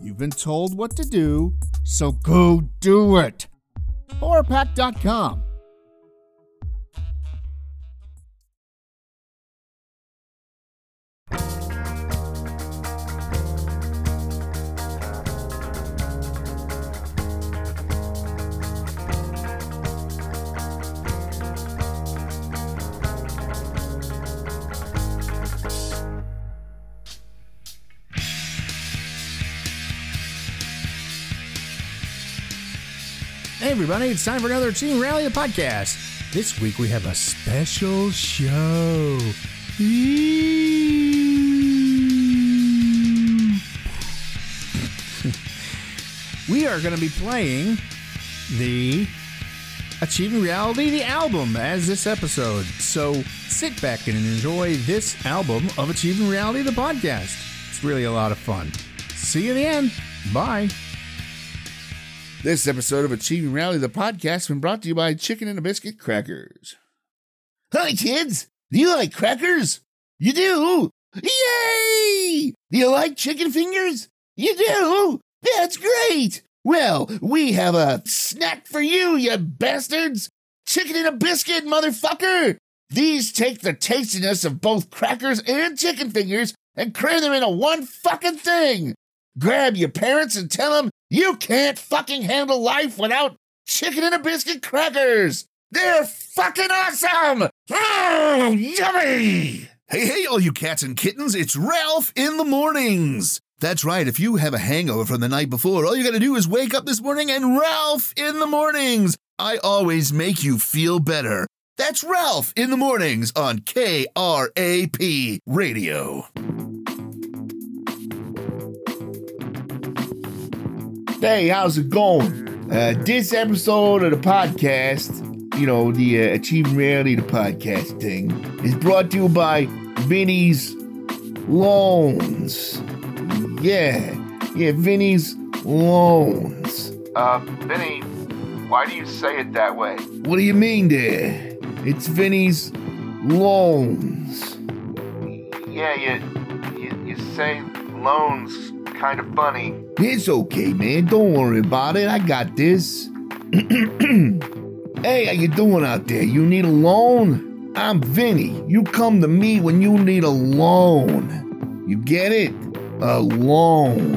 you've been told what to do, so go do it. horrorpack.com. everybody, it's time for another Team Rally the podcast. This week we have a special show. we are going to be playing the Achieving Reality, the album, as this episode. So sit back and enjoy this album of Achieving Reality, the podcast. It's really a lot of fun. See you at the end. Bye. This episode of Achieving Reality, the podcast, has been brought to you by Chicken and a Biscuit Crackers. Hi, kids. Do you like crackers? You do? Yay! Do you like chicken fingers? You do? That's great! Well, we have a snack for you, you bastards! Chicken and a biscuit, motherfucker! These take the tastiness of both crackers and chicken fingers and cram them into one fucking thing! Grab your parents and tell them you can't fucking handle life without chicken and a biscuit crackers! They're fucking awesome! Oh, yummy! Hey, hey, all you cats and kittens, it's Ralph in the mornings. That's right, if you have a hangover from the night before, all you gotta do is wake up this morning and Ralph in the mornings. I always make you feel better. That's Ralph in the mornings on KRAP Radio. Hey, how's it going? Uh, this episode of the podcast, you know, the uh, Achieving Reality, the podcast thing, is brought to you by Vinny's Loans. Yeah, yeah, Vinny's Loans. Uh, Vinny, why do you say it that way? What do you mean there? It's Vinny's Loans. Yeah, you, you, you say loans kind of funny. It's okay, man. Don't worry about it. I got this. hey, how you doing out there? You need a loan? I'm Vinny. You come to me when you need a loan. You get it? A loan.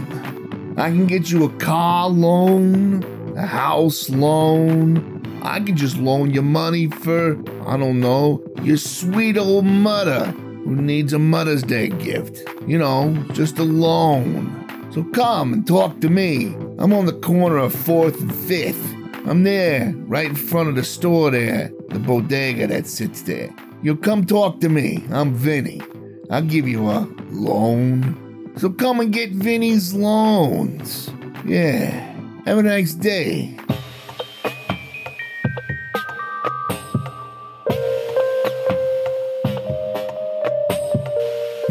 I can get you a car loan, a house loan. I can just loan you money for, I don't know, your sweet old mother who needs a Mother's Day gift. You know, just a loan. So come and talk to me. I'm on the corner of 4th and 5th. I'm there, right in front of the store there, the bodega that sits there. You'll come talk to me. I'm Vinny. I'll give you a loan. So come and get Vinny's loans. Yeah. Have a nice day.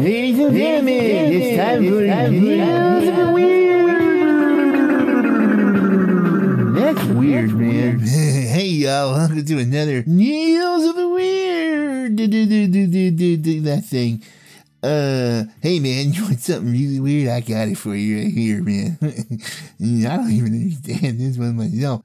Ladies and gentlemen, it's time for news of the weird. That's weird, man. Hey, y'all, welcome to another news of the weird. That thing. Uh, hey, man, you want something really weird? I got it for you right here, man. I don't even understand this one myself.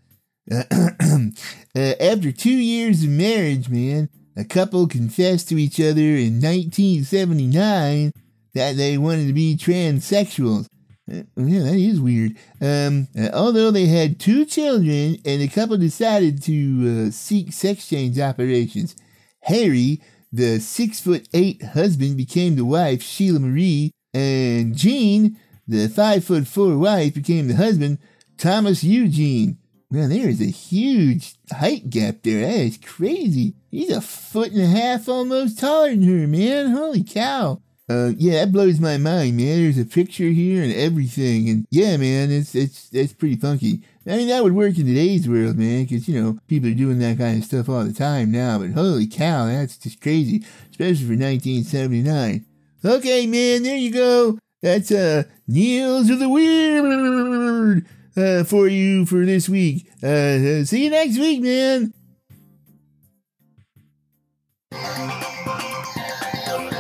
uh, after two years of marriage, man, a couple confessed to each other in 1979 that they wanted to be transsexuals. Uh, yeah, that is weird. Um, uh, although they had two children, and the couple decided to uh, seek sex change operations. Harry, the six foot eight husband, became the wife, Sheila Marie, and Jean, the five foot four wife, became the husband, Thomas Eugene. Man, there is a huge height gap there. That is crazy. He's a foot and a half almost taller than her, man. Holy cow. Uh, yeah, that blows my mind, man. There's a picture here and everything, and yeah, man, it's it's it's pretty funky. I mean, that would work in today's world, man, because you know people are doing that kind of stuff all the time now. But holy cow, that's just crazy, especially for 1979. Okay, man, there you go. That's uh Neils of the Weird uh, for you for this week. Uh, uh, see you next week, man.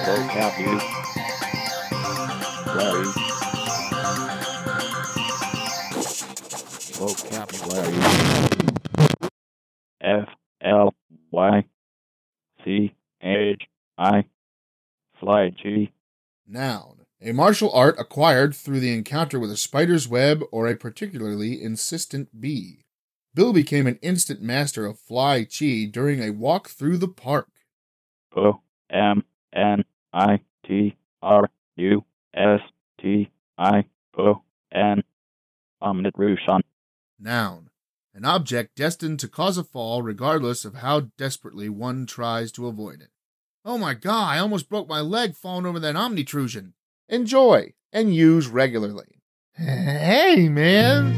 Vocabulary. Vocabulary. F L Y C H I Fly Chi Noun. A martial art acquired through the encounter with a spider's web or a particularly insistent bee. Bill became an instant master of fly chi during a walk through the park. O M N I T R U S T I O N Omnitrusion. Noun. An object destined to cause a fall regardless of how desperately one tries to avoid it. Oh my god, I almost broke my leg falling over that omnitrusion. Enjoy and use regularly. Hey, man.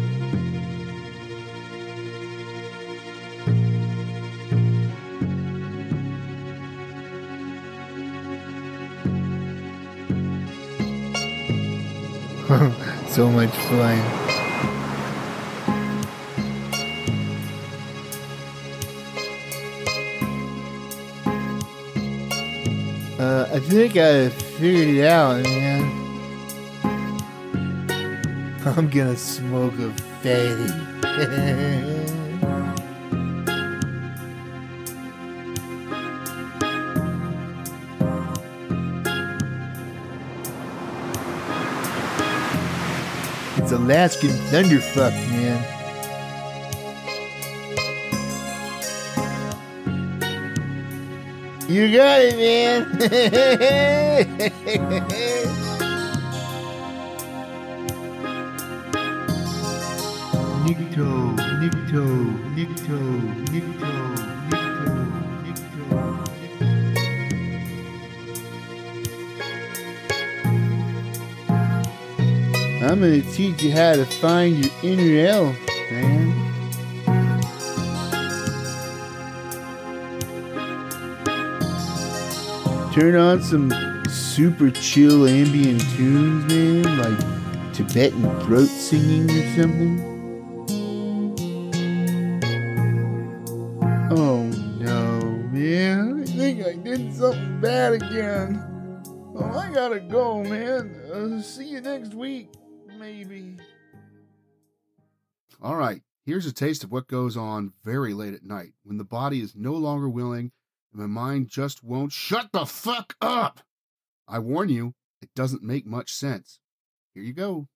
so much fun. Uh, I think I figured it out, man. I'm gonna smoke a fatty. it's Alaskan Thunderfuck, man. You got it, man. Nikto, Nikto, Nikto, Nikto. I'm gonna teach you how to find your inner elf, man. Turn on some super chill ambient tunes, man, like Tibetan throat singing or something. Oh no, man. I think I did something bad again. Oh, I gotta go, man. Uh, see you next week, maybe. All right, here's a taste of what goes on very late at night when the body is no longer willing and my mind just won't shut the fuck up. I warn you, it doesn't make much sense. Here you go.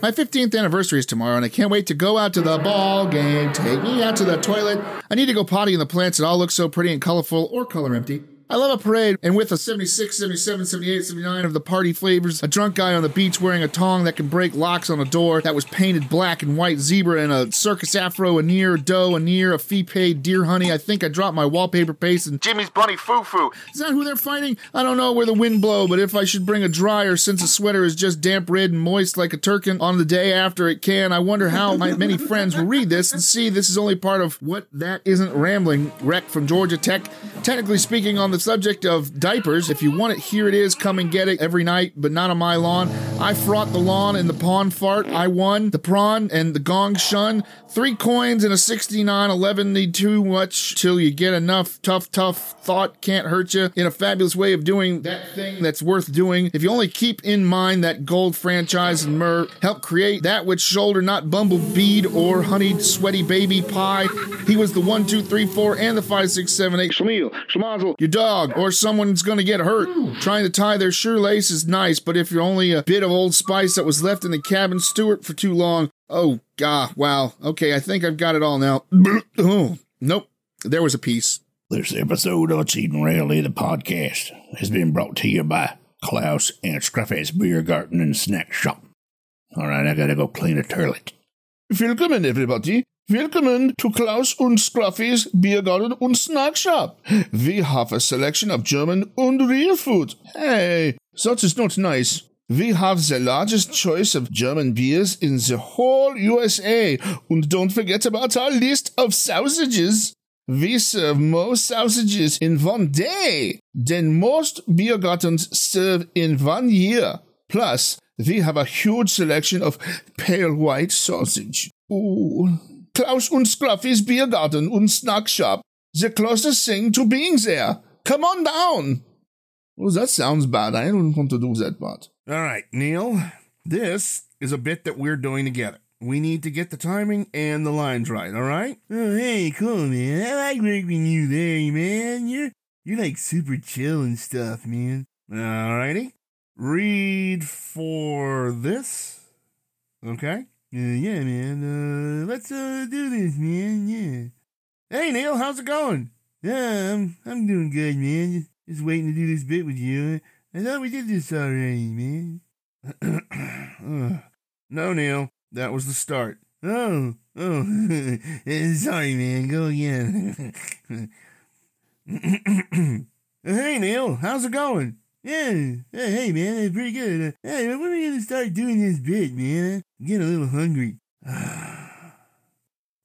My 15th anniversary is tomorrow, and I can't wait to go out to the ball game. Take me out to the toilet. I need to go potty in the plants It all looks so pretty and colorful or color empty. I love a parade, and with a 76, 77, 78, 79 of the party flavors, a drunk guy on the beach wearing a tong that can break locks on a door that was painted black and white zebra, and a circus afro, a near doe, a near, a fee paid deer honey. I think I dropped my wallpaper paste, and Jimmy's Bunny Foo Foo. is that who they're fighting? I don't know where the wind blow, but if I should bring a dryer since a sweater is just damp red and moist like a turkin on the day after it can, I wonder how my many friends will read this and see this is only part of what that isn't rambling wreck from Georgia Tech. Technically speaking, on the subject of diapers, if you want it, here it is. Come and get it every night, but not on my lawn. I fraught the lawn in the pawn fart. I won the prawn and the gong shun. Three coins and a 69 11 need too much till you get enough. Tough, tough thought can't hurt you in a fabulous way of doing that thing that's worth doing. If you only keep in mind that gold franchise and myrrh help create that which shoulder not bumblebeed or honeyed sweaty baby pie. He was the one, two, three, four, and the five, six, seven, eight. Schlemiel, Schlemazel, your dog, or someone's gonna get hurt. Trying to tie their shoelace is nice, but if you're only a bit of old spice that was left in the cabin steward for too long, oh, god, wow. Okay, I think I've got it all now. oh, nope. There was a piece. This episode of Achieving Reality, the podcast, has been brought to you by Klaus and Scruffy's Beer Garden and Snack Shop. All right, I gotta go clean a toilet. Willkommen, everybody. Willkommen to Klaus und Scruffy's Beer Garden und Snack Shop. We have a selection of German and real food. Hey, that is not nice. We have the largest choice of German beers in the whole USA. And don't forget about our list of sausages. We serve more sausages in one day than most beer gardens serve in one year. Plus, we have a huge selection of pale white sausage. Ooh. Klaus und Scruffy's Beer Garden und Snack Shop. The closest thing to being there. Come on down. Oh, that sounds bad. I don't want to do that part. All right, Neil. This is a bit that we're doing together. We need to get the timing and the lines right, all right? Oh, hey, cool, man. I like working you there, man. You're you're like super chill and stuff, man. All righty. Read for this. Okay. Uh, yeah, man. Uh, let's uh do this, man. Yeah. Hey, Neil, how's it going? Yeah, I'm I'm doing good, man. Just, waiting to do this bit with you. I thought we did this already, man. No, Neil, that was the start. Oh, oh, sorry, man. Go again. hey, Neil, how's it going? yeah, hey, hey, man, it's pretty good. Hey, when are we gonna start doing this bit, man? I'm getting a little hungry.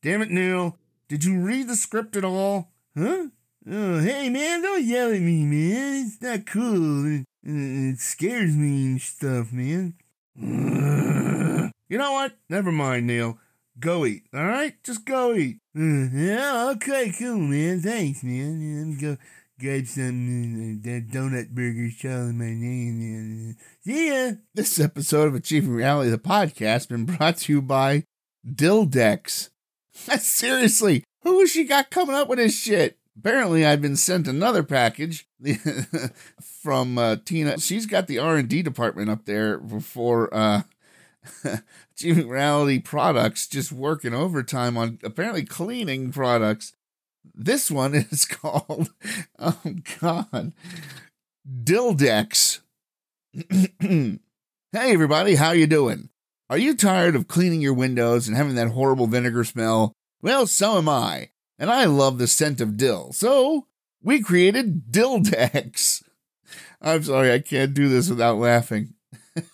Damn it, Neil. Did you read the script at all? Huh? Oh, hey, man, don't yell at me, man. It's not cool. It, it scares me and stuff, man. You know what? Never mind, Neil. Go eat, all right? Just go eat. Uh, yeah, okay, cool, man. Thanks, man. Let me go grab some that donut burger calling my name. See ya. This episode of Achieving Reality, the podcast, been brought to you by Dildex. Seriously, who has she got coming up with this shit? Apparently, I've been sent another package from uh, Tina. She's got the R and D department up there for uh, Reality products, just working overtime on apparently cleaning products. This one is called, oh God, Dildex. hey everybody, how you doing? Are you tired of cleaning your windows and having that horrible vinegar smell? Well, so am I, and I love the scent of dill. So we created Dildex. I'm sorry, I can't do this without laughing.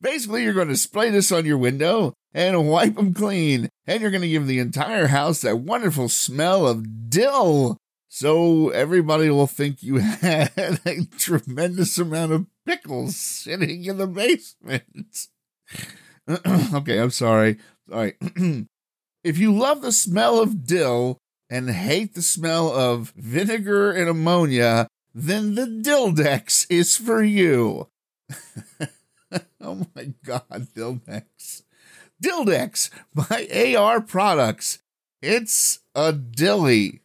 Basically, you're going to spray this on your window and wipe them clean, and you're going to give the entire house that wonderful smell of dill. So everybody will think you had a tremendous amount of pickles sitting in the basement. okay, I'm sorry. Sorry. if you love the smell of dill and hate the smell of vinegar and ammonia, then the Dildex is for you. oh my God, Dildex. Dildex by AR Products. It's a dilly.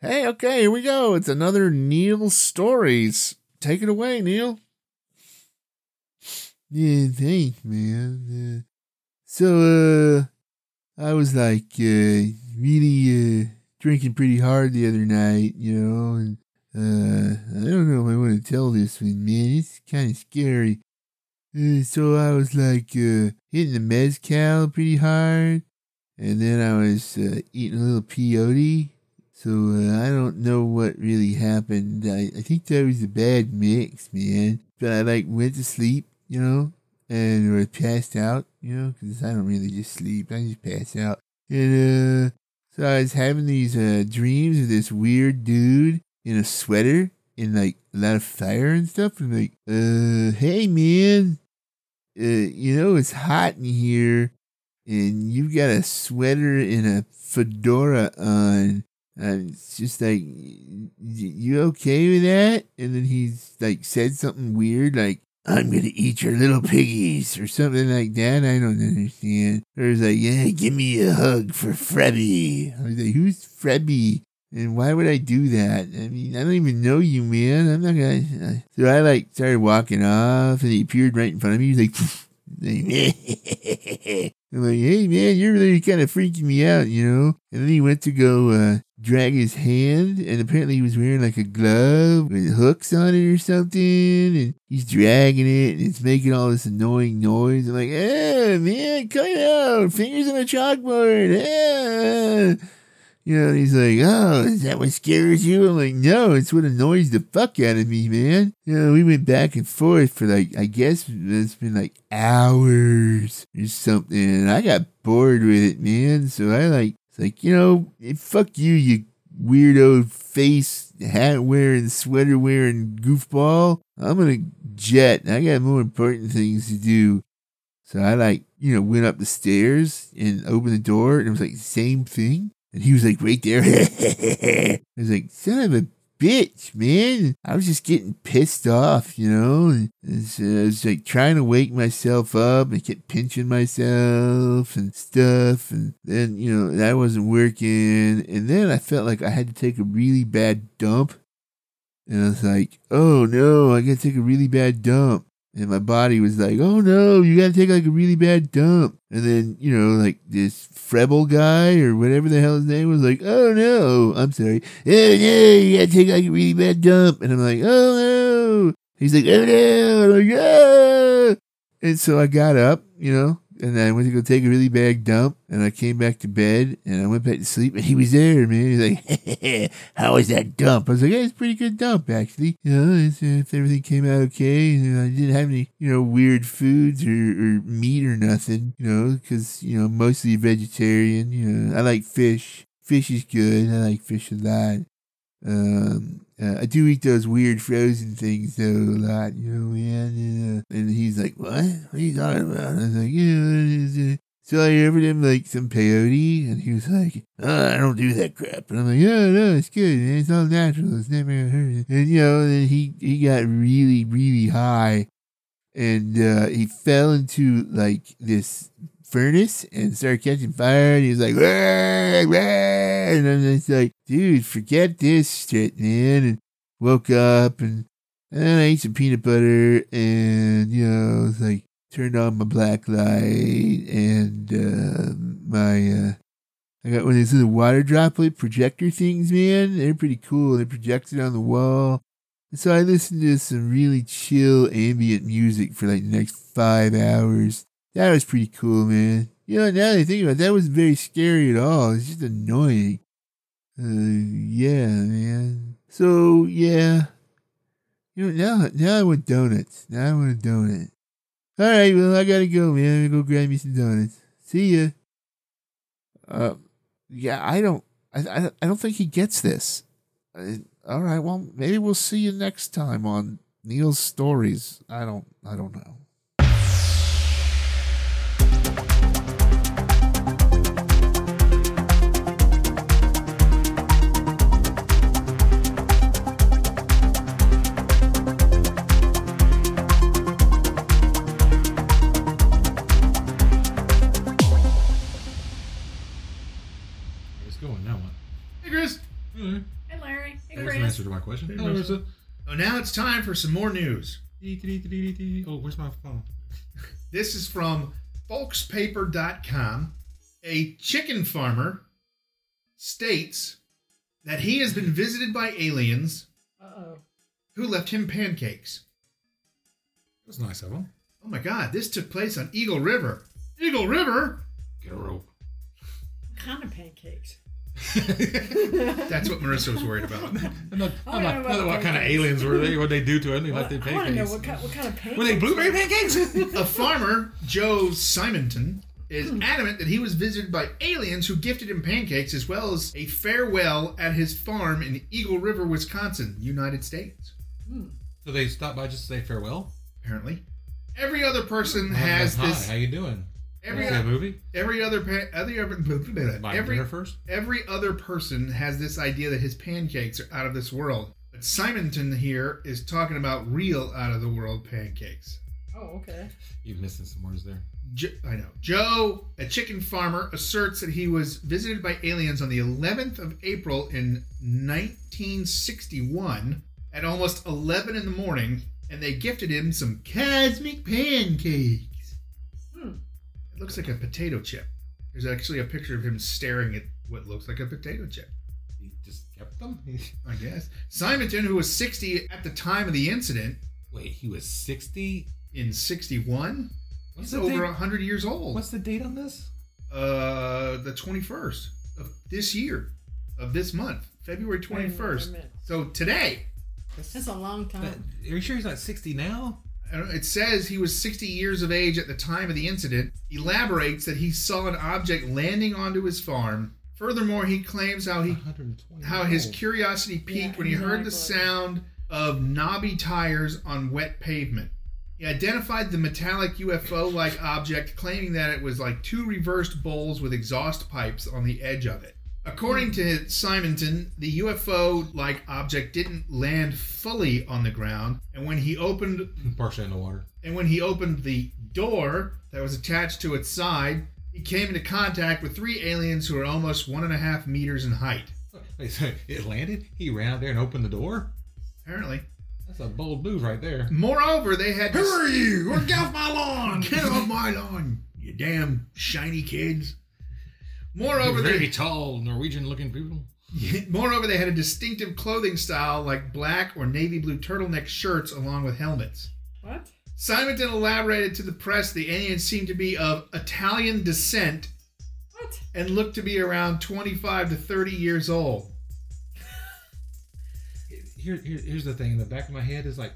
Hey, okay, here we go. It's another Neil Stories. Take it away, Neil. Yeah, thanks, man. Uh, so, uh, I was like, uh, really, uh, drinking pretty hard the other night, you know, and, uh, I don't know if I want to tell this one, man. It's kind of scary. Uh, so I was like, uh, hitting the mezcal pretty hard, and then I was, uh, eating a little peyote. So, uh, I don't know what really happened. I, I think that was a bad mix, man. But I, like, went to sleep, you know, and or passed out, you know, because I don't really just sleep. I just pass out. And uh, so I was having these uh, dreams of this weird dude in a sweater and like a lot of fire and stuff. And like, uh, hey man, uh, you know it's hot in here, and you've got a sweater and a fedora on. And it's just like, you okay with that? And then he's like said something weird, like, I'm gonna eat your little piggies or something like that. I don't understand. Or he's like, yeah, give me a hug for Frebby. I was like, who's Frebby? And why would I do that? I mean, I don't even know you, man. I'm not gonna. So I like started walking off, and he appeared right in front of me. He's like, I'm like, hey man, you're really kind of freaking me out, you know. And then he went to go uh, drag his hand, and apparently he was wearing like a glove with hooks on it or something, and he's dragging it, and it's making all this annoying noise. I'm like, eh, man, cut it out, fingers on a chalkboard, eh. You know, and he's like, oh, is that what scares you? I'm like, no, it's what annoys the fuck out of me, man. You know, we went back and forth for like, I guess it's been like hours or something, and I got bored with it, man. So I like, like, you know, eh, fuck you, you weirdo face hat wearing, sweater wearing goofball. I'm gonna jet. I got more important things to do. So I like, you know, went up the stairs and opened the door, and it was like same thing. And he was like right there. I was like, son of a bitch, man. I was just getting pissed off, you know. And, so I was like trying to wake myself up and kept pinching myself and stuff. And then, you know, that wasn't working. And then I felt like I had to take a really bad dump. And I was like, oh no, I gotta take a really bad dump. And my body was like, oh no, you gotta take like a really bad dump. And then, you know, like this Frebel guy or whatever the hell his name was like, oh no, I'm sorry. Oh no, you gotta take like a really bad dump. And I'm like, oh no. He's like, oh no. I'm like, ah. And so I got up, you know, and I went to go take a really bad dump, and I came back to bed, and I went back to sleep, and he was there, man. He's like, "How was that dump?" I was like, "Yeah, it's a pretty good dump, actually. You know, if everything came out okay, and I didn't have any, you know, weird foods or, or meat or nothing, you know, because you know, mostly vegetarian. You know, I like fish. Fish is good. I like fish a lot. Um, uh, I do eat those weird frozen things though a lot, you know, man. And, uh, and he's like, "What? What are you talking about?" I was like, uh, So I offered him like some peyote, and he was like, oh, "I don't do that crap." And I'm like, "Yeah, no, it's good. It's all natural. It's never hurt." And you know, he he got really really high, and uh, he fell into like this furnace and started catching fire. And he was like, "Rah, rah," and I'm just like, dude, forget this shit, man. And woke up and, and I ate some peanut butter and, you know, it's like turned on my black light and uh, my, uh, I got one of these little water droplet projector things, man. They're pretty cool. They're projected on the wall. And so I listened to some really chill ambient music for like the next five hours. That was pretty cool, man. You know, now that I think about it, that wasn't very scary at all. It's just annoying. Uh, yeah, man. So, yeah. You know, now, now I want donuts. Now I want a donut. All right, well, I gotta go, man. I'm gonna go grab me some donuts. See ya. Uh, yeah, I don't, I, I, I don't think he gets this. Uh, all right, well, maybe we'll see you next time on Neil's stories. I don't, I don't know. Hey, Larry. Hey, There's an Chris. answer to my question. Hey, Hello, Marissa. Marissa. Oh, now it's time for some more news. Oh, where's my phone? This is from folkspaper.com. A chicken farmer states that he has been visited by aliens Uh-oh. who left him pancakes. That's nice of him. Oh my god, this took place on Eagle River. Eagle River? Get a rope. What kind of pancakes? That's what Marissa was worried about. I'm not, I'm yeah, not, about not what kind of aliens were they? What they do to it? They Well, like their I want to know what kind, what kind of pancakes. Were they blueberry pancakes? A farmer, Joe Simonton, is hmm. adamant that he was visited by aliens who gifted him pancakes as well as a farewell at his farm in Eagle River, Wisconsin, United States. Hmm. so they stopped by just to say farewell. Apparently, every other person Hi, has hi, this. How you doing? Every See movie? every other pa- other Buy every dinner first. every other person has this idea that his pancakes are out of this world. But Simonton here is talking about real out of the world pancakes. Oh, okay. You're missing some words there. Jo- I know. Joe, a chicken farmer, asserts that he was visited by aliens on the 11th of April in 1961 at almost 11 in the morning, and they gifted him some cosmic pancakes. It looks like a potato chip. There's actually a picture of him staring at what looks like a potato chip. He just kept them. I guess. Simonton, who was 60 at the time of the incident Wait, he was 60? in 61, What's he's over date? 100 years old. What's the date on this? uh, the 21st of this year, of this month, February Wait a minute, wait a 21st. minute. So today, That's a long That, time. are you sure he's not 60 now? I don't know, it says he was 60 years of age at the time of the incident. Elaborates that he saw an object landing onto his farm. Furthermore, he claims how he how his curiosity peaked Yeah, when he heard the sound of knobby tires on wet pavement. He identified the metallic UFO like object, claiming that it was like two reversed bowls with exhaust pipes on the edge of it. According hmm. to Simonton, the UFO like object didn't land fully on the ground, and when he opened Partially in the water. and when he opened the door that was attached to its side, he came into contact with three aliens who were almost one and a half meters in height. Wait, so it landed? He ran out there and opened the door? Apparently. That's a bold move right there. Moreover, they had Who are you? Get off my lawn! Get off my lawn, you damn shiny kids. Moreover, very they, tall Norwegian looking people. moreover, they had a distinctive clothing style like black or navy blue turtleneck shirts along with helmets. What? Simonton elaborated to the press the aliens seemed to be of Italian descent What? and looked to be around 25 to 30 years old. Here, here, here's the thing in the back of my head is like,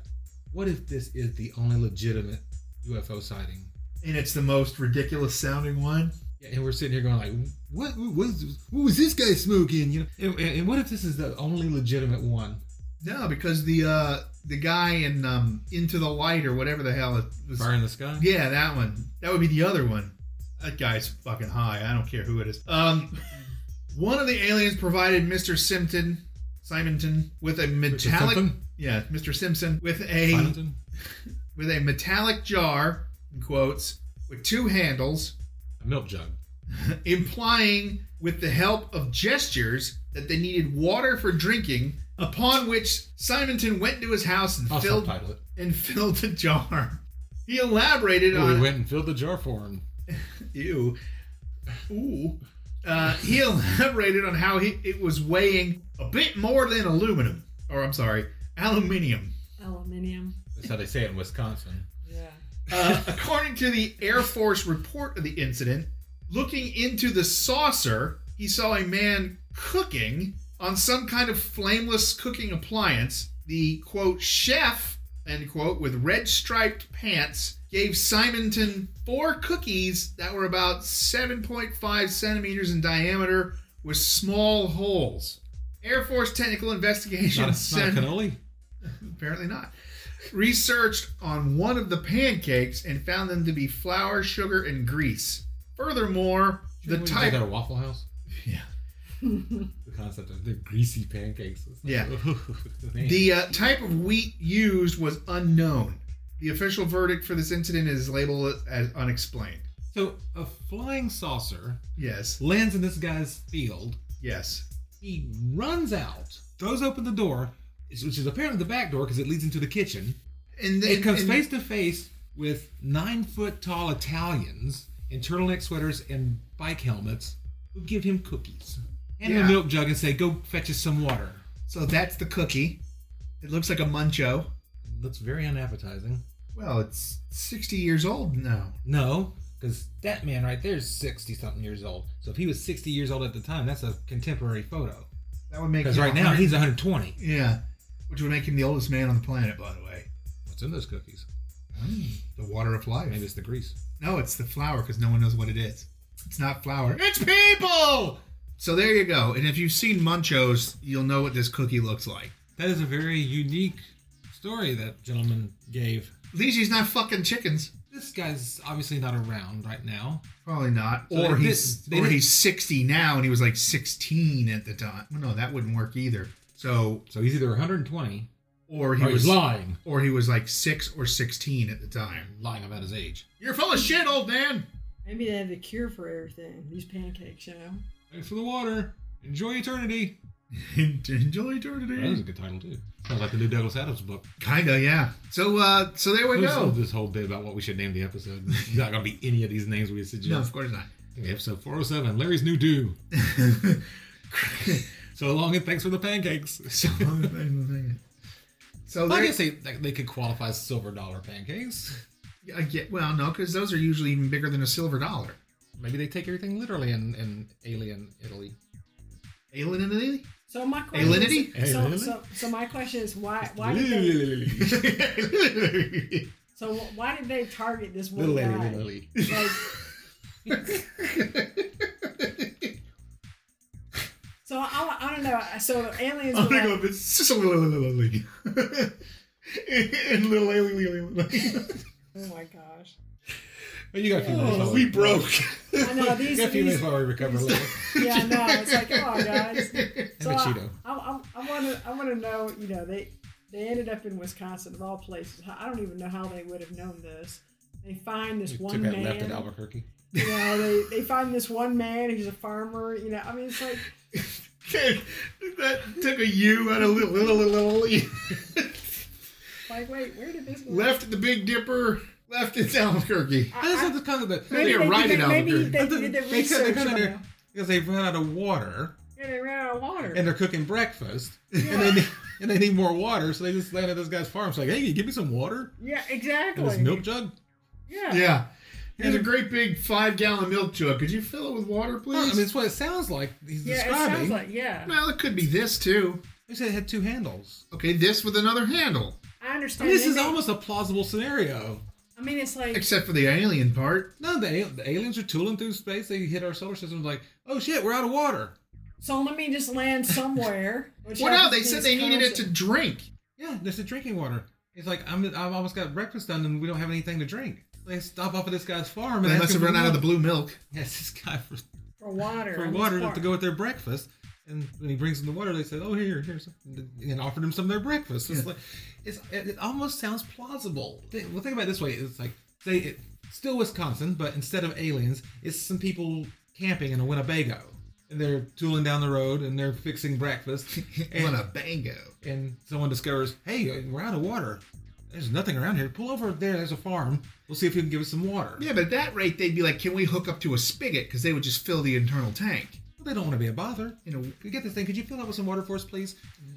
what if this is the only legitimate UFO sighting? And it's the most ridiculous sounding one. And we're sitting here going like, what, what, was, what was this guy smoking? You know, and, and what if this is the only legitimate one? No, because the uh the guy in um Into the Light or whatever the hell it was Fire in the sky? Yeah, that one. That would be the other one. That guy's fucking high. I don't care who it is. Um, one of the aliens provided Mr. Simpson, Simonton, with a metallic. Simpson? Yeah, Mr. Simpson with a Simonton? with a metallic jar, in quotes, with two handles, A milk jug. implying with the help of gestures that they needed water for drinking. Upon which Simonton went to his house and I'll filled subtitle it. and filled the jar. He elaborated Oh, on we went and filled the jar for him. Ew. Ooh. Uh, he elaborated on how he, it was weighing a bit more than aluminum. Or, I'm sorry, aluminium. Aluminium. That's how they say it in Wisconsin. Yeah. Uh, according to the Air Force report of the incident, looking into the saucer, he saw a man cooking on some kind of flameless cooking appliance. The quote, chef, end quote, with red striped pants gave Simonton four cookies that were about 7.5 centimeters in diameter with small holes. Air Force Technical Investigation Not a, not a cannoli? Apparently not. Researched on one of the pancakes and found them to be flour, sugar, and grease. Furthermore, the What, you type did at a Waffle House? Yeah. The concept of the greasy pancakes. It's like, Yeah. the uh, type of wheat used was unknown. The official verdict for this incident is labeled as unexplained. so a flying saucer Yes. lands in this guy's field. Yes. He runs out, throws open the door, which is apparently the back door because it leads into the kitchen. And then It comes and- face to face with nine foot tall Italians in turtleneck sweaters and bike helmets who give him cookies and Yeah. a milk jug and say, "Go fetch us some water." So that's the cookie. It looks like a muncho. looks very unappetizing. Well, it's 60 years old now. No, because that man right there is sixty something years old. So if he was sixty years old at the time, that's a contemporary photo. That would make Because right now he's one hundred twenty. Yeah. Which would make him the oldest man on the planet, by the way. What's in those cookies? Mm. The water of life. Maybe it's the grease. No, it's the flour because no one knows what it is. It's not flour. It's people! So there you go. And if you've seen Munchos, you'll know what this cookie looks like. That is a very unique story that gentleman gave. At least he's not fucking chickens. This guy's obviously not around right now. Probably not. So or they he's they or he's 60 now and he was like 16 at the time. Well, no, that wouldn't work either. So So he's either 120 or he or was lying. or he was like 6 or 16 at the time. Lying about his age. You're full of shit, old man. Maybe they have the cure for everything. These pancakes, you know. Thanks for the water. Enjoy eternity. Enjoy eternity. That was a good title too. Sounds like the new Douglas Adams book. Kinda, yeah. So uh so there we This go. this whole bit about what we should name the episode. It's not gonna be any of these names we suggest. No, of course not. Episode 407, Larry's New Do. So long and thanks for the pancakes. So I guess they they could qualify as silver dollar pancakes. I get well, no, because those are usually even bigger than a silver dollar. Maybe they take everything literally in, in alien Italy. Alien Italy? So my question Alinity? is, so, Alinity? so, so my question is why why did they so why did they target this one Little guy? Italy, Italy. Like, so I, I don't know. So aliens I'm were gonna go like, with it's just a little little, and little alien. oh my gosh. But you got a few minutes. Oh, we broke. I know these. You got a few these minutes while we recover a little. yeah, I know. It's like, come on, guys. So a I, Cheeto. I, I, want to, I want to know. You know, they they ended up in Wisconsin of all places. I don't even know how they would have known this. They find this We one took man. left at Albuquerque. You know, they, they find this one man. He's a farmer. You know, I mean, it's like that took a U out of little, little, little, little. like, wait, where did this go? left the Big Dipper, left at Albuquerque. That's not the kind of the. Maybe They're they, right they, at maybe Albuquerque. they They, did the they, cut- they research. cut in on there it. because they ran out of water Yeah, they ran out of water. and they're cooking breakfast and they need, and they need more water, so they just landed at this guy's farm. It's like, hey, can you give me some water? yeah, And exactly. this milk jug. Yeah. Yeah. Here's a great big five gallon milk jug. Could you fill it with water, Well, please? I mean, it's what it sounds like. He's Yeah, it sounds like yeah. well, it could be this too. They said it had two handles. Okay, this with another handle. I I understand. mean, this is may- almost a plausible scenario. I mean, it's like Except for the alien part. No, the, the aliens are tooling through space. They hit our solar system. Like, oh shit, we're out of water. so. Let me just land somewhere. which Well, no, they said they needed it to drink. Yeah, there's the drinking water. It's like I'm, I've almost got breakfast done and we don't have anything to drink. They stop off at this guy's farm and They ask must him have run out of the blue milk. Yes, this guy for, for water. for water farm. to go with their breakfast. And when he brings them the water, they said, "Oh, here, here's," and offered him some of their breakfast. It's like, it's it, it almost sounds plausible. Think, well, think about it this way: it's like, say, it, still Wisconsin, but instead of aliens, it's some people camping in a Winnebago, and they're tooling down the road and they're fixing breakfast, and, Winnebago. and someone discovers, "Hey, we're out of water. There's nothing around here. Pull over there. There's a farm. We'll see if you can give us some water." Yeah, but at that rate, they'd be like, "Can we hook up to a spigot?" Because they would just fill the internal tank. They don't want to be a bother. You know, Could you get this thing? Could you fill that with some water for us, please?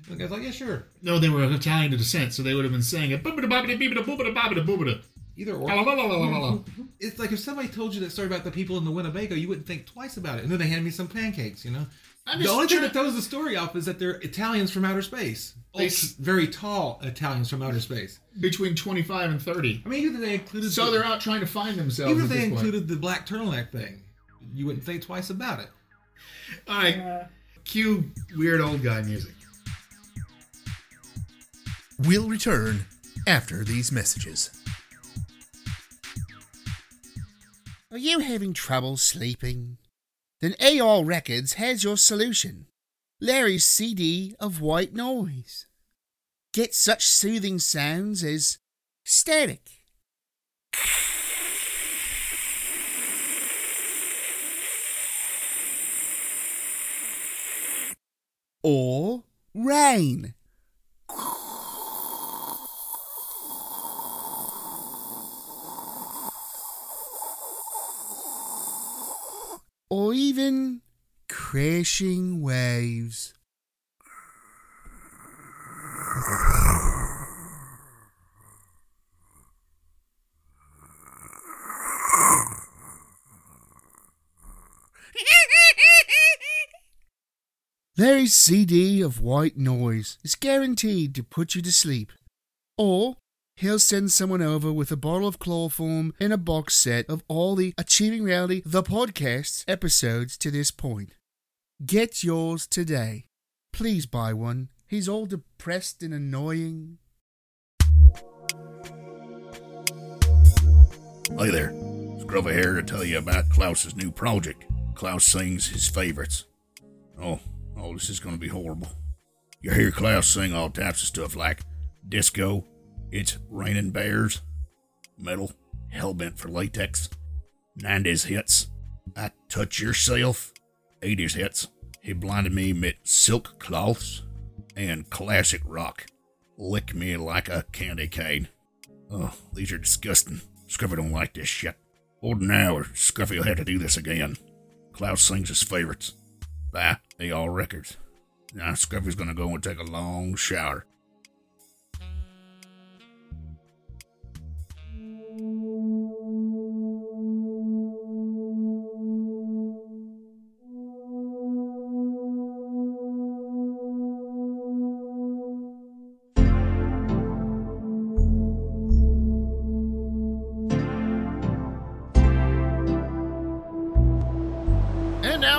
And the guy's like, "Yeah, sure." no, they were of Italian descent, so they would have been saying it. "Boobada bobbada beebada boobada bobbada boobada." Either or. It's like if somebody told you that story about the people in the Winnebago, you wouldn't think twice about it. And then they hand me some pancakes, you know? The only thing that throws the story off is that they're Italians from outer space. They very tall Italians from outer space. Between twenty-five and thirty. I mean, even if they included. So the, they're out trying to find themselves. Even if at they this point. included the black turtleneck thing, you wouldn't think twice about it. All right, Uh, cue weird old guy music. We'll return after these messages. Are you having trouble sleeping? Then AR Records has your solution Larry's CD of white noise. Get such soothing sounds as static, or rain. or even crashing waves. Larry's CD of white noise is guaranteed to put you to sleep. Or he'll send someone over with a bottle of chloroform and a box set of all the Achieving Reality, the podcast episodes to this point. Get yours today. Please buy one. He's all depressed and annoying. Hey there, Scruffy here to tell you about Klaus's new project. Klaus sings his favorites. Oh, oh, this is gonna be horrible. You hear Klaus sing all types of stuff like disco, it's raining bears, metal, hellbent for latex, 90s hits, I touch yourself, 80s hits, he blinded me with silk cloths, and classic rock, lick me like a candy cane. Oh, these are disgusting. Scruffy don't like this shit. Old now, or Scruffy will have to do this again. Klaus sings his favorites. By all Records. Now Scruffy's gonna go and take a long shower.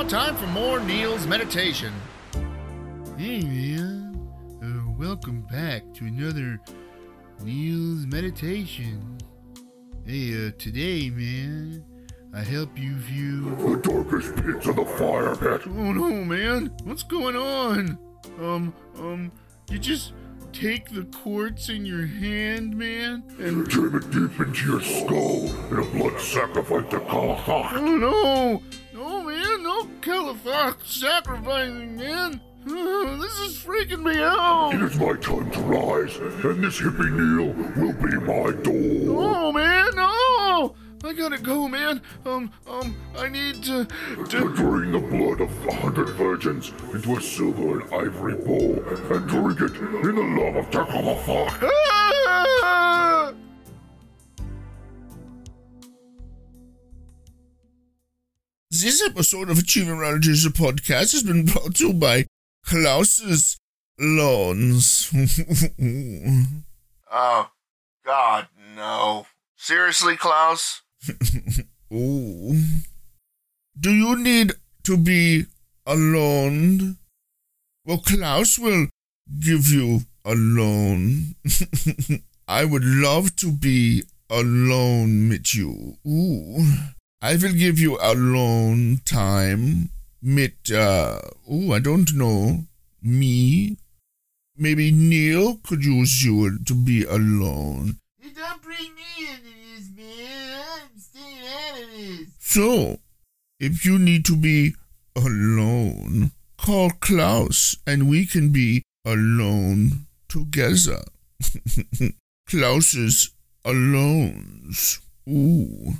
Now, time for more Neil's meditation. Hey, man. Uh, welcome back to another Neil's Meditation. Hey, uh, today, man, I help you view. The darkest pits of the fire pit. Oh no, man! What's going on? Um, um, you just take the quartz in your hand, man, and Jam it deep into your skull in a blood sacrifice to Kalafak. oh no, no, no Califax sacrificing, man. this is freaking me out. It is my time to rise, and this hippie Neil will be my door. Oh man, no! I gotta go, man. Um, um, I need to. To drain the blood of a hundred virgins into a silver and ivory bowl and drink it in the love of Kalafak. Ah! This episode of Achievement Managers the podcast has been brought to you by Klaus's Lawns. Oh, God, no. Seriously, Klaus? oh. Do you need to be alone? Well, Klaus will give you a loan. I would love to be alone with you. Ooh. I will give you a alone time with, uh, oh, I don't know, me. Maybe Neil could use you to be alone. You don't bring me into this, man. I'm staying out of this. So, if you need to be alone, call Klaus and we can be alone together. Klaus's alones. Ooh.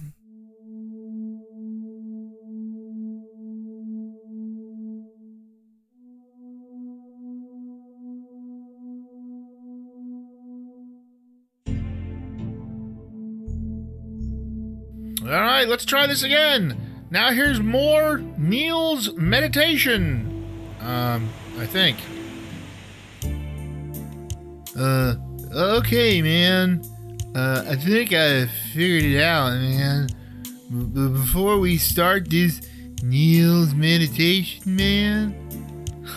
All right, let's try this again. Now here's more Neil's meditation. Um, I think. Uh, okay, man. Uh, I think I figured it out, man. But before we start this Neil's meditation, man,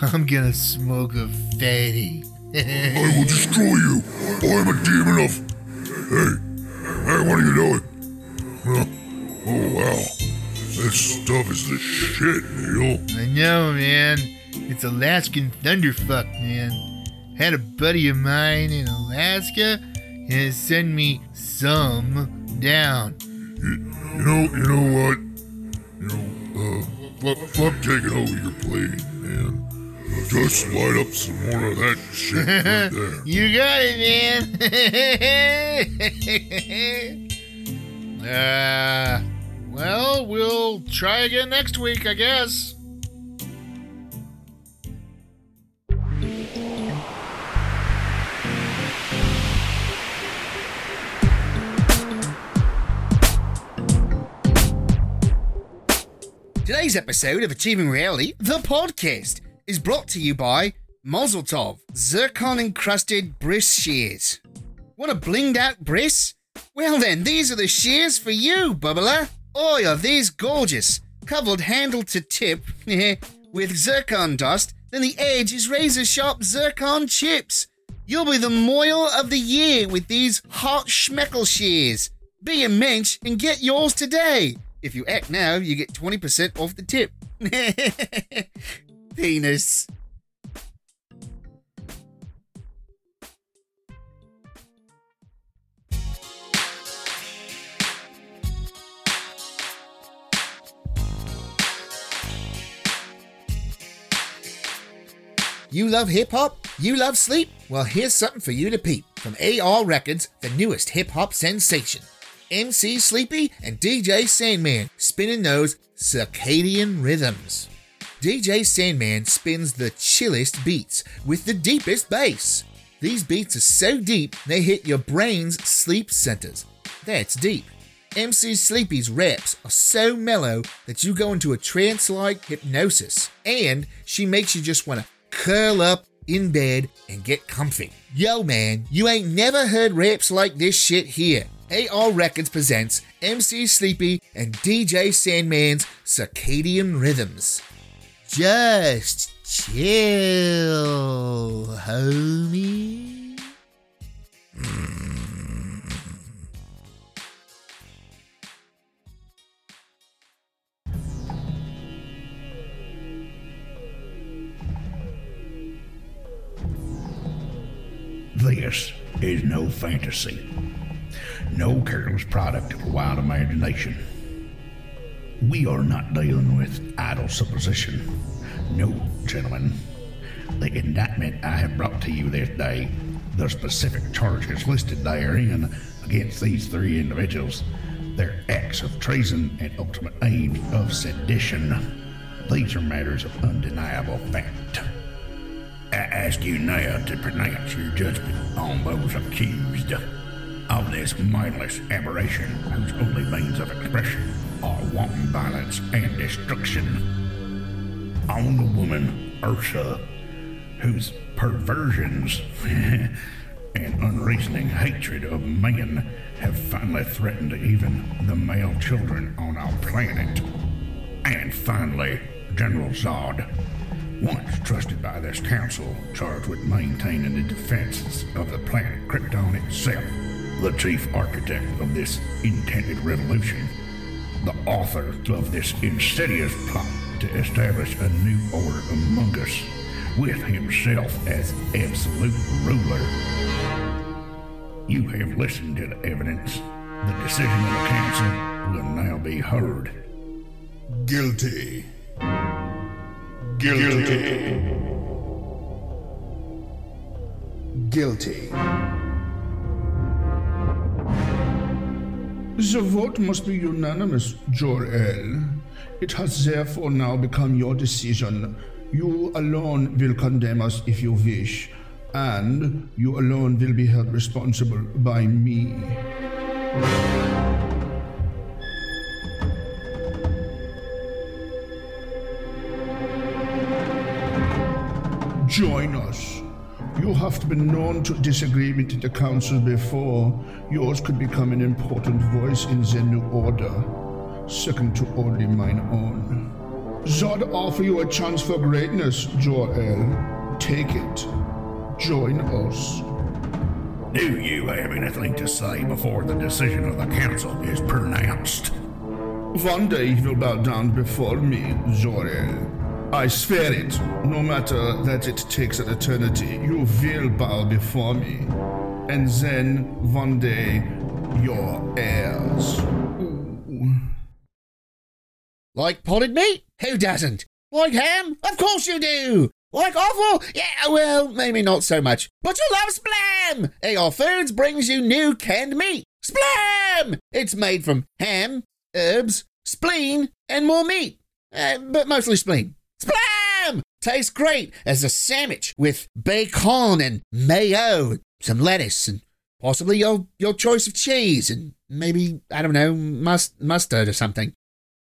I'm gonna smoke a fatty. I will destroy you. I'm a demon of. Hey, hey, what are you doing? Oh wow, That stuff is the shit, Neil. I know, man. It's Alaskan thunderfuck, man. Had a buddy of mine in Alaska and sent me some down. You, you know, you know what? You know, uh, Fluff, Fluff taking over your plane, man. Just light up some more of that shit right there. you got it, man. Uh, well, we'll try again next week, I guess. Today's episode of Achieving Reality, the podcast, is brought to you by Mazel Tov, zircon encrusted bris shears. Want a blinged out bris? Well then, these are the shears for you, bubbler. Oi, are these gorgeous? Covered handle to tip eh, with zircon dust, then the edge is razor sharp zircon chips. You'll be the mohel of the year with these hot schmeckle shears. Be a mensch and get yours today. If you act now, you get 20% off the tip. Penis. You love hip hop? You love sleep? Well, here's something for you to peep from AR Records, the newest hip hop sensation. MC Sleepy and DJ Sandman spinning those circadian rhythms. DJ Sandman spins the chillest beats with the deepest bass. These beats are so deep they hit your brain's sleep centers. That's deep. MC Sleepy's raps are so mellow that you go into a trance like hypnosis, and she makes you just want to curl up in bed and get comfy. Yo, man, you ain't never heard raps like this shit here. AR Records presents MC Sleepy and DJ Sandman's Circadian Rhythms. Just chill, homie. Hmm. This is no fantasy, no careless product of a wild imagination. We are not dealing with idle supposition. No, gentlemen. The indictment I have brought to you this day, the specific charges listed therein against these three individuals, their acts of treason and ultimate aim of sedition. These are matters of undeniable fact. I ask you now to pronounce your judgment on those accused of this mindless aberration whose only means of expression are wanton violence and destruction. On the woman, Ursa, whose perversions and unreasoning hatred of men have finally threatened even the male children on our planet. And finally, General Zod, once trusted by this council, charged with maintaining the defenses of the planet Krypton itself, the chief architect of this intended revolution, the author of this insidious plot to establish a new order among us, with himself as absolute ruler. You have listened to the evidence. The decision of the council will now be heard. Guilty. Guilty. Guilty. The vote must be unanimous, Jor-El. It has therefore now become your decision. You alone will condemn us if you wish, and you alone will be held responsible by me. Join us. You have been known to disagree with the council before. Yours could become an important voice in the new order, second to only mine own. Zod offer you a chance for greatness, Jor-El. Take it. Join us. Do you have anything to say before the decision of the council is pronounced? One day you will bow down before me, Jor-El. I swear it, no matter that it takes an eternity, you will bow before me. And then, one day, your heirs. Like potted meat? Who doesn't? Like ham? Of course you do! Like offal? Yeah, well, maybe not so much. But you love Splam! AR Foods brings you new canned meat. Splam! It's made from ham, herbs, spleen, and more meat. Uh, but mostly spleen. Splam! Tastes great as a sandwich with bacon and mayo, and some lettuce, and possibly your, your choice of cheese, and maybe, I don't know, must, mustard or something.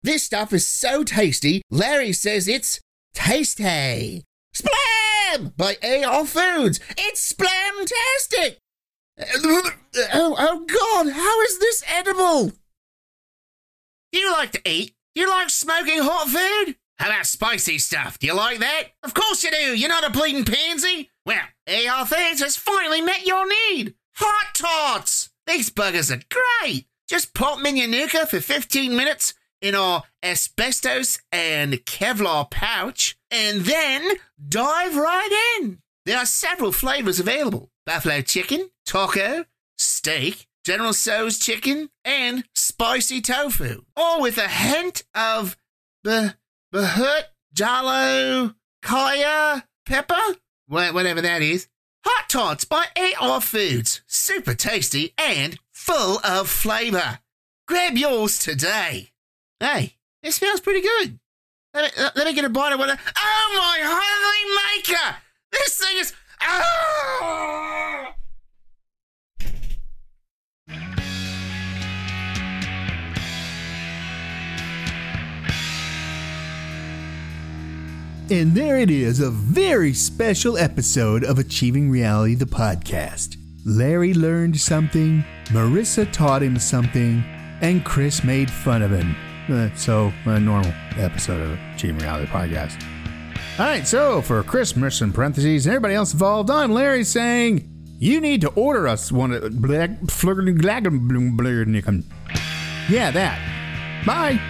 This stuff is so tasty, Larry says it's tasty. Splam! By AR Foods. It's splamtastic! Oh, oh God, how is this edible? You like to eat? You like smoking hot food? How about spicy stuff? Do you like that? Of course you do. You're not a bleeding pansy. Well, AR has finally met your need. Hot Tots! These buggers are great. Just pop them in your nuka for 15 minutes in our asbestos and Kevlar pouch, and then dive right in. There are several flavors available buffalo chicken, taco, steak, General Tso's chicken, and spicy tofu, all with a hint of the Bahut, Jalo, Kaya, Pepper, whatever that is. Hot Tots by AR Foods. Super tasty and full of flavor. Grab yours today. Hey, it smells pretty good. Let me, let me get a bite of what. Oh my holy maker! This thing is. Ah! And there it is, a very special episode of Achieving Reality, the podcast. Larry learned something, Marissa taught him something, and Chris made fun of him. Uh, so, a normal episode of Achieving Reality, podcast. All right, so for Christmas in parentheses, and everybody else involved, I'm Larry saying, you need to order us one of Yeah, that. Bye.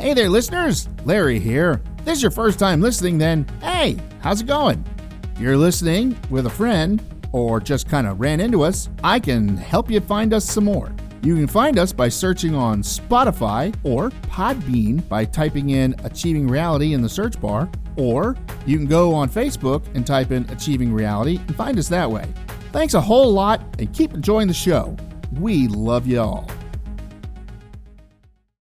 Hey there, listeners! Larry here. If this is your first time listening, then hey, how's it going? If You're listening with a friend or just kind of ran into us, I can help you find us some more. You can find us by searching on Spotify or Podbean by typing in Achieving Reality in the search bar, or you can go on Facebook and type in Achieving Reality and find us that way. Thanks a whole lot and keep enjoying the show. We love you all.